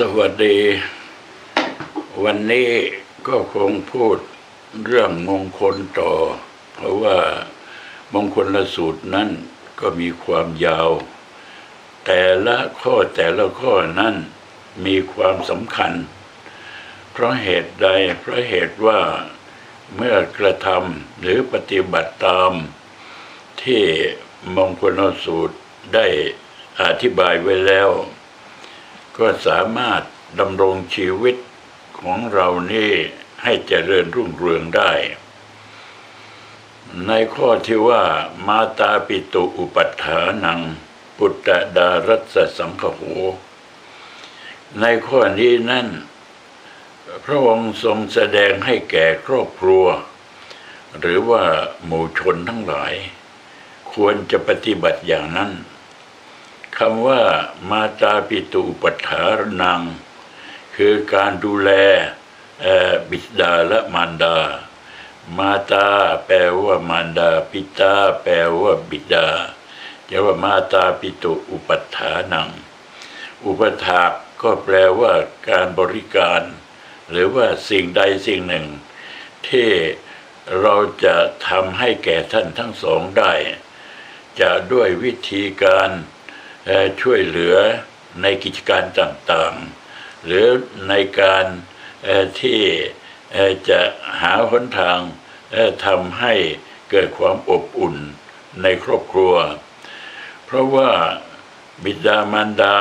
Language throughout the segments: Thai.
สวัสดี วันนี้ก็คงพูดเรื่องมงคลต่อ เพราะว่ามงคลละสูตรนั้นก็มีความยาว แต่ละข้อแต่ละข้อนั้นมีความสำคัญ เพราะเหตุใดเพราะเหตุว่าเมื่อกระทำหรือปฏิบัติตาม ที่มงคลละสูตรได้อธิบายไว้แล้ว ก็สามารถดำรงชีวิตของเรานี่ให้เจริญรุ่งเรืองได้ ในข้อที่ว่ามาตาปิตุอุปัฏฐานัง ปุตตะดารัสสังคโห ในข้อนี้นั่น พระองค์ทรงแสดงให้แก่ครอบครัว หรือว่าหมู่ชนทั้งหลาย ควรจะปฏิบัติอย่างนั้น คำว่ามาตาปิตุอุปัฏฐานัง คือการดูแลบิดาและมารดา มาตาแปลว่ามารดาปิตาแปลว่าบิดาจะว่ามาตาปิตุอุปัฏฐานัง อุปถากก็แปลว่าการบริการ หรือว่าสิ่งใดสิ่งหนึ่ง ที่เราจะทำให้แก่ท่านทั้งสองได้ จะด้วยวิธีการ ช่วยเหลือในกิจการต่างๆ หรือในการที่จะหาหนทางทำให้เกิดความอบอุ่นในครอบครัว เพราะว่าบิดามารดา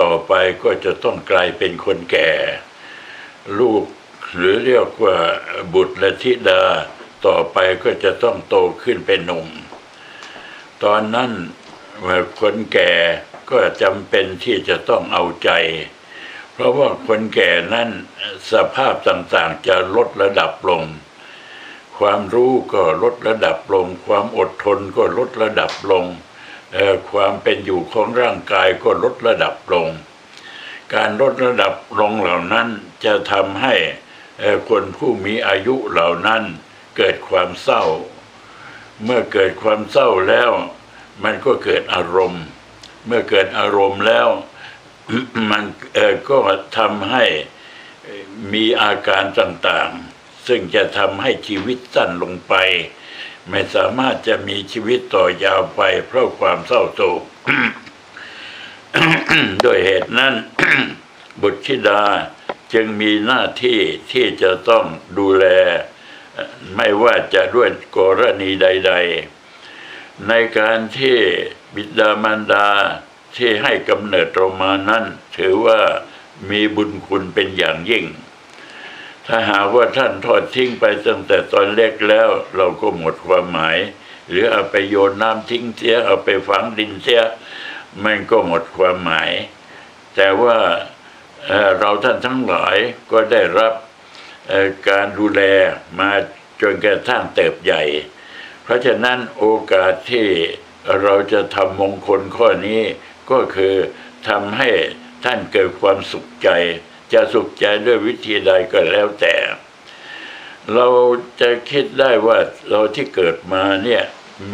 ต่อไปก็จะต้องกลายเป็นคนแก่ ลูกหรือเรียกว่าบุตรและธิดาต่อไปก็จะต้องโตขึ้นเป็นหนุ่ม ตอนนั้น คนแก่ก็จำเป็นที่จะต้องเอาใจ เพราะว่าคนแก่นั้นสภาพต่างๆจะลดระดับลง ความรู้ก็ลดระดับลง ความอดทนก็ลดระดับลง ความเป็นอยู่ของร่างกายก็ลดระดับลง การลดระดับลงเหล่านั้นจะทำให้คนผู้มีอายุเหล่านั้นเกิดความเศร้า เมื่อเกิดความเศร้าแล้ว มันก็เกิดอารมณ์ เมื่อเกิดอารมณ์แล้วมันก็ทำให้มีอาการต่างๆ ซึ่งจะทำให้ชีวิตสั้นลงไป ไม่สามารถจะมีชีวิตต่อยาวไปเพราะความเศร้าโศกด้วยเหตุนั้น บุตรธิดาจึงมีหน้าที่ที่จะต้องดูแล ไม่ว่าจะด้วยกรณีใด ๆ ในการที่บิดามารดาที่ให้กำเนิดเรามานั้น ถือว่ามีบุญคุณเป็นอย่างยิ่ง ถ้าหากว่าท่านทอดทิ้งไปตั้งแต่ตอนเล็กแล้ว เราก็หมดความหมาย หรือเอาไปโยนน้ำทิ้งเสียเอาไปฝังดินเสียมันก็หมดความหมาย แต่ว่าเราท่านทั้งหลายก็ได้รับการดูแลมาจนกระทั่งเติบใหญ่ ราะฉะนั้นโอกาสที่เราจะทำมงคลข้อนี้ก็คือทำให้ท่านเกิดความสุขใจ จะสุขใจด้วยวิธีใดก็แล้วแต่ เราจะคิดได้ว่าเราที่เกิดมาเนี่ย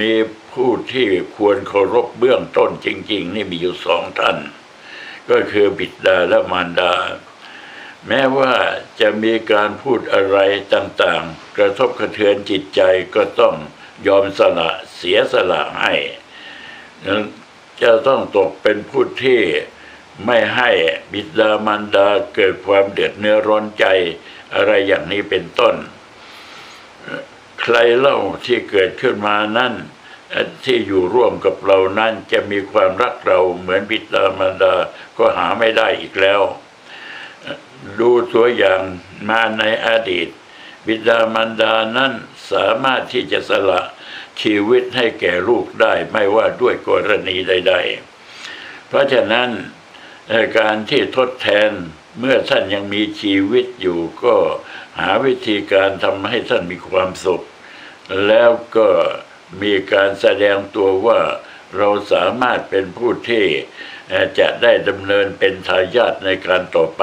มีผู้ที่ควรเคารพเบื้องต้นจริง ๆ นี่มีอยู่สองท่าน ก็คือบิดาและมารดา แม้ว่าจะมีการพูดอะไรต่างๆ กระทบกระเทือนจิตใจก็ต้อง ยอมสละเสียสละให้นั่นจะต้องตกเป็นผู้ที่ไม่ให้บิดามารดาเกิดความเดือดเนื้อร้อนใจอะไรอย่างนี้เป็นต้น ใครเล่าที่เกิดขึ้นมานั่นที่อยู่ร่วมกับเรานั้นจะมีความรักเราเหมือนบิดามารดาก็หาไม่ได้อีกแล้ว ดูตัวอย่างมาในอดีต บิดามารดานั้น สามารถที่จะสละชีวิตให้แก่ลูกได้ไม่ว่าด้วยกรณีใด ๆ เพราะฉะนั้นการที่ทดแทนเมื่อท่านยังมีชีวิตอยู่ก็หาวิธีการทำให้ท่านมีความสุข แล้วก็มีการแสดงตัวว่าเราสามารถเป็นผู้ที่จะได้ดำเนินเป็นทายาทในการต่อไป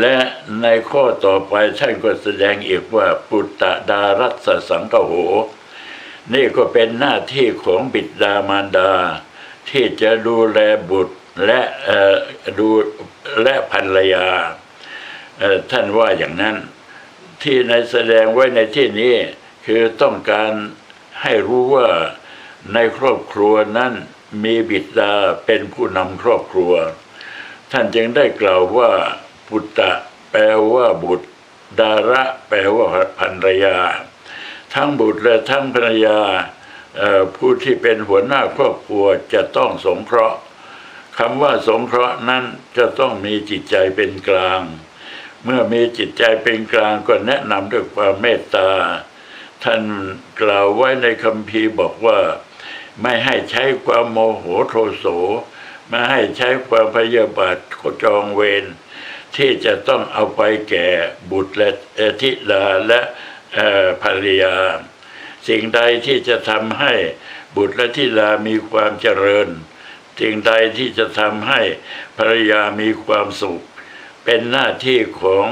และในข้อต่อไปท่านก็แสดงอีกว่าปุตตะดารัสสังกโห นี่ก็เป็นหน้าที่ของบิดามารดา ที่จะดูแลบุตรและดูและภรรยา ท่านว่าอย่างนั้น ที่ในแสดงไว้ในที่นี้คือต้องการให้รู้ว่าในครอบครัวนั้นมีบิดาเป็นผู้นำครอบครัว ท่านจึงได้กล่าวว่า ปุตตะแปลว่าบุตร ดาระแปลว่าภรรยา ทั้งบุตรและทั้งภรรยาผู้ที่เป็นหัวหน้าครอบครัวจะต้องสงเคราะห์คำว่าสงเคราะห์นั้นจะต้องมีจิตใจเป็นกลาง เมื่อมีจิตใจเป็นกลางก็แนะนำด้วยความเมตตา ท่านกล่าวไว้ในคัมภีบอกว่า ไม่ให้ใช้ความโมโหโทโส ไม่ให้ใช้ความพยาบาทจองเวร ที่จะต้องเอาไปแก่บุตรและธิดาและภรรยา สิ่งใดที่จะทำให้บุตรและธิดามีความเจริญ สิ่งใดที่จะทำให้ภรรยามีความสุข เป็นหน้าที่ของ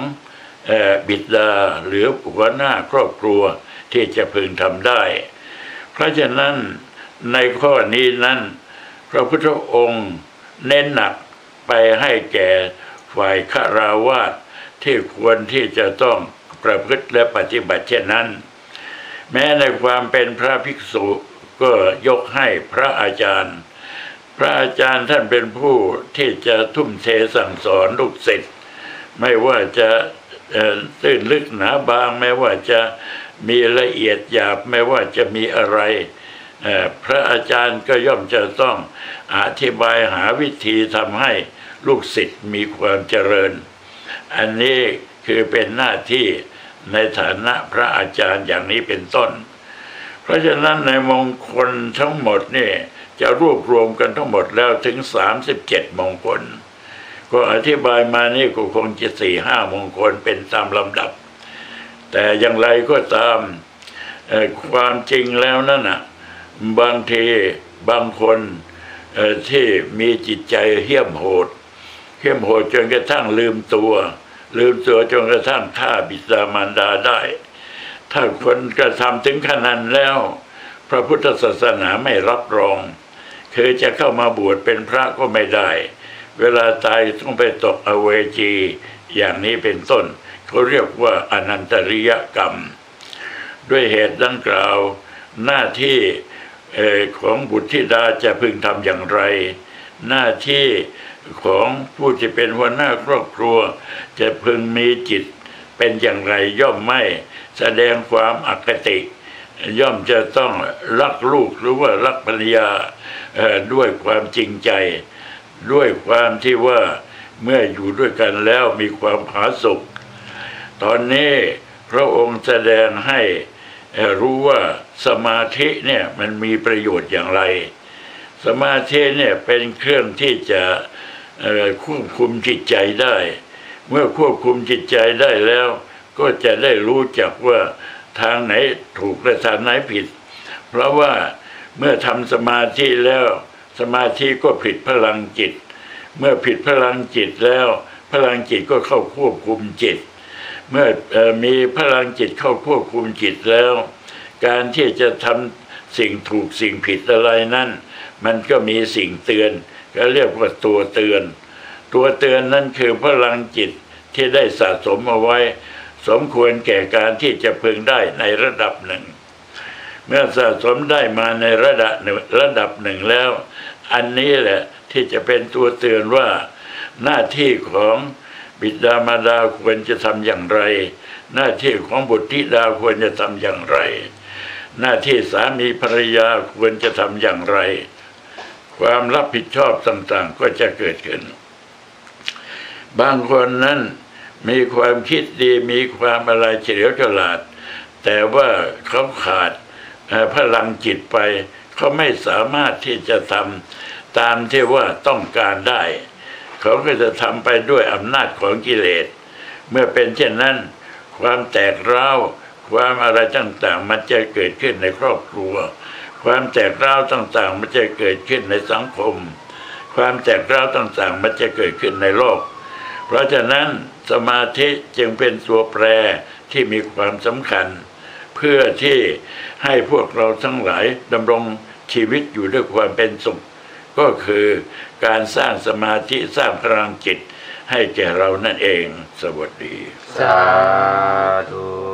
อบิดาหรือหัวหน้าครอบครัวที่จะพึงทำได้ เพราะฉะนั้นในข้อนี้นั้น พระพุทธองค์เน้นหนักไปให้แก่ ฝ่ายฆราวาสที่ควรที่จะต้องประพฤติและปฏิบัติเช่นนั้น แม้ในความเป็นพระภิกษุก็ยกให้พระอาจารย์ พระอาจารย์ท่านเป็นผู้ที่จะทุ่มเทสั่งสอนลูกศิษย์ไม่ว่าจะตื้นลึกหนาบาง ไม่ว่าจะมีละเอียดหยาบไม่ว่าจะมีอะไร พระอาจารย์ก็ย่อมจะต้องอธิบายหาวิธีทำให้ ลูกศิษย์มีความเจริญ อันนี้คือเป็นหน้าที่ในฐานะพระอาจารย์อย่างนี้เป็นต้น เพราะฉะนั้นในมงคลทั้งหมดนี่จะรวบรวมกันทั้งหมดแล้วถึง 37 มงคล ก็อธิบายมานี่ก็คงจะสี่ห้ามงคลเป็นตามลำดับ แต่อย่างไรก็ตามความจริงแล้วนั่นน่ะบางทีบางคนที่มีจิตใจเหี้ยมโหด เข้มโหดจนกระทั่งลืมตัว ลืมตัวจนกระทั่งฆ่าบิดามารดาได้ ถ้าคนกระทำถึงขนาดแล้ว พระพุทธศาสนาไม่รับรอง คือจะเข้ามาบวชเป็นพระก็ไม่ได้ เวลาตายต้องไปตกอเวจี อย่างนี้เป็นต้นเขาเรียกว่าอนันตริยกรรม ด้วยเหตุดังกล่าว หน้าที่ของบุตรธิดาจะพึงทำอย่างไร หน้าที่ ของผู้ที่เป็นหัวหน้าครอบครัว จะพึงมีจิตเป็นอย่างไรย่อมไม่แสดงความอคติ ย่อมจะต้องรักลูกหรือว่ารักภรรยาด้วยความจริงใจ ด้วยความที่ว่าเมื่ออยู่ด้วยกันแล้วมีความผาสุกตอนนี้พระองค์แสดงให้รู้ว่าสมาธิเนี่ยมันมีประโยชน์อย่างไร สมาธิเนี่ยเป็นเครื่องที่จะ ควบคุมจิตใจได้ เมื่อควบคุมจิตใจได้แล้ว ก็จะได้รู้จักว่าทางไหนถูกและทางไหนผิด เพราะว่าเมื่อทำสมาธิแล้ว สมาธิก็ผิดพลังจิต เมื่อผิดพลังจิตแล้ว พลังจิตก็เข้าควบคุมจิต เมื่อเอ่อมีพลังจิตเข้าควบคุมจิตแล้ว การที่จะทำสิ่งถูกสิ่งผิดอะไรนั้น มันก็มีสิ่งเตือน ก็เรียกว่าตัวเตือน ตัวเตือนนั่นคือพลังจิตที่ได้สะสมเอาไว้ สมควรแก่การที่จะพึงได้ในระดับหนึ่ง เมื่อสะสมได้มาในระดับหนึ่งระดับหนึ่งแล้ว อันนี้แหละที่จะเป็นตัวเตือนว่า หน้าที่ของบิดามารดาควรจะทำอย่างไร หน้าที่ของบุตรธิดาควรจะทำอย่างไร หน้าที่สามีภรรยาควรจะทำอย่างไร ความรับผิดชอบต่างๆ ก็จะเกิดขึ้น บางคนนั้นมีความคิดดีมีความอะไรเฉลียวฉลาด แต่ว่าเขาขาดพลังจิตไป เขาไม่สามารถที่จะทำตามที่ว่าต้องการได้ เขาก็จะทำไปด้วยอำนาจของกิเลส เมื่อเป็นเช่นนั้น ความแตกร้าวความอะไรต่างๆ มันจะเกิดขึ้นในครอบครัว ความแตกร้าวต่างๆ มันจะเกิดขึ้นในสังคม ความแตกร้าวต่างๆ มันจะเกิดขึ้นในโลก เพราะฉะนั้นสมาธิจึงเป็นตัวแปรที่มีความสำคัญ เพื่อที่ให้พวกเราทั้งหลายดำรงชีวิตอยู่ด้วยความเป็นสุข ก็คือการสร้างสมาธิสร้างพลังจิตให้แก่เรานั่นเอง สวัสดี สาธุ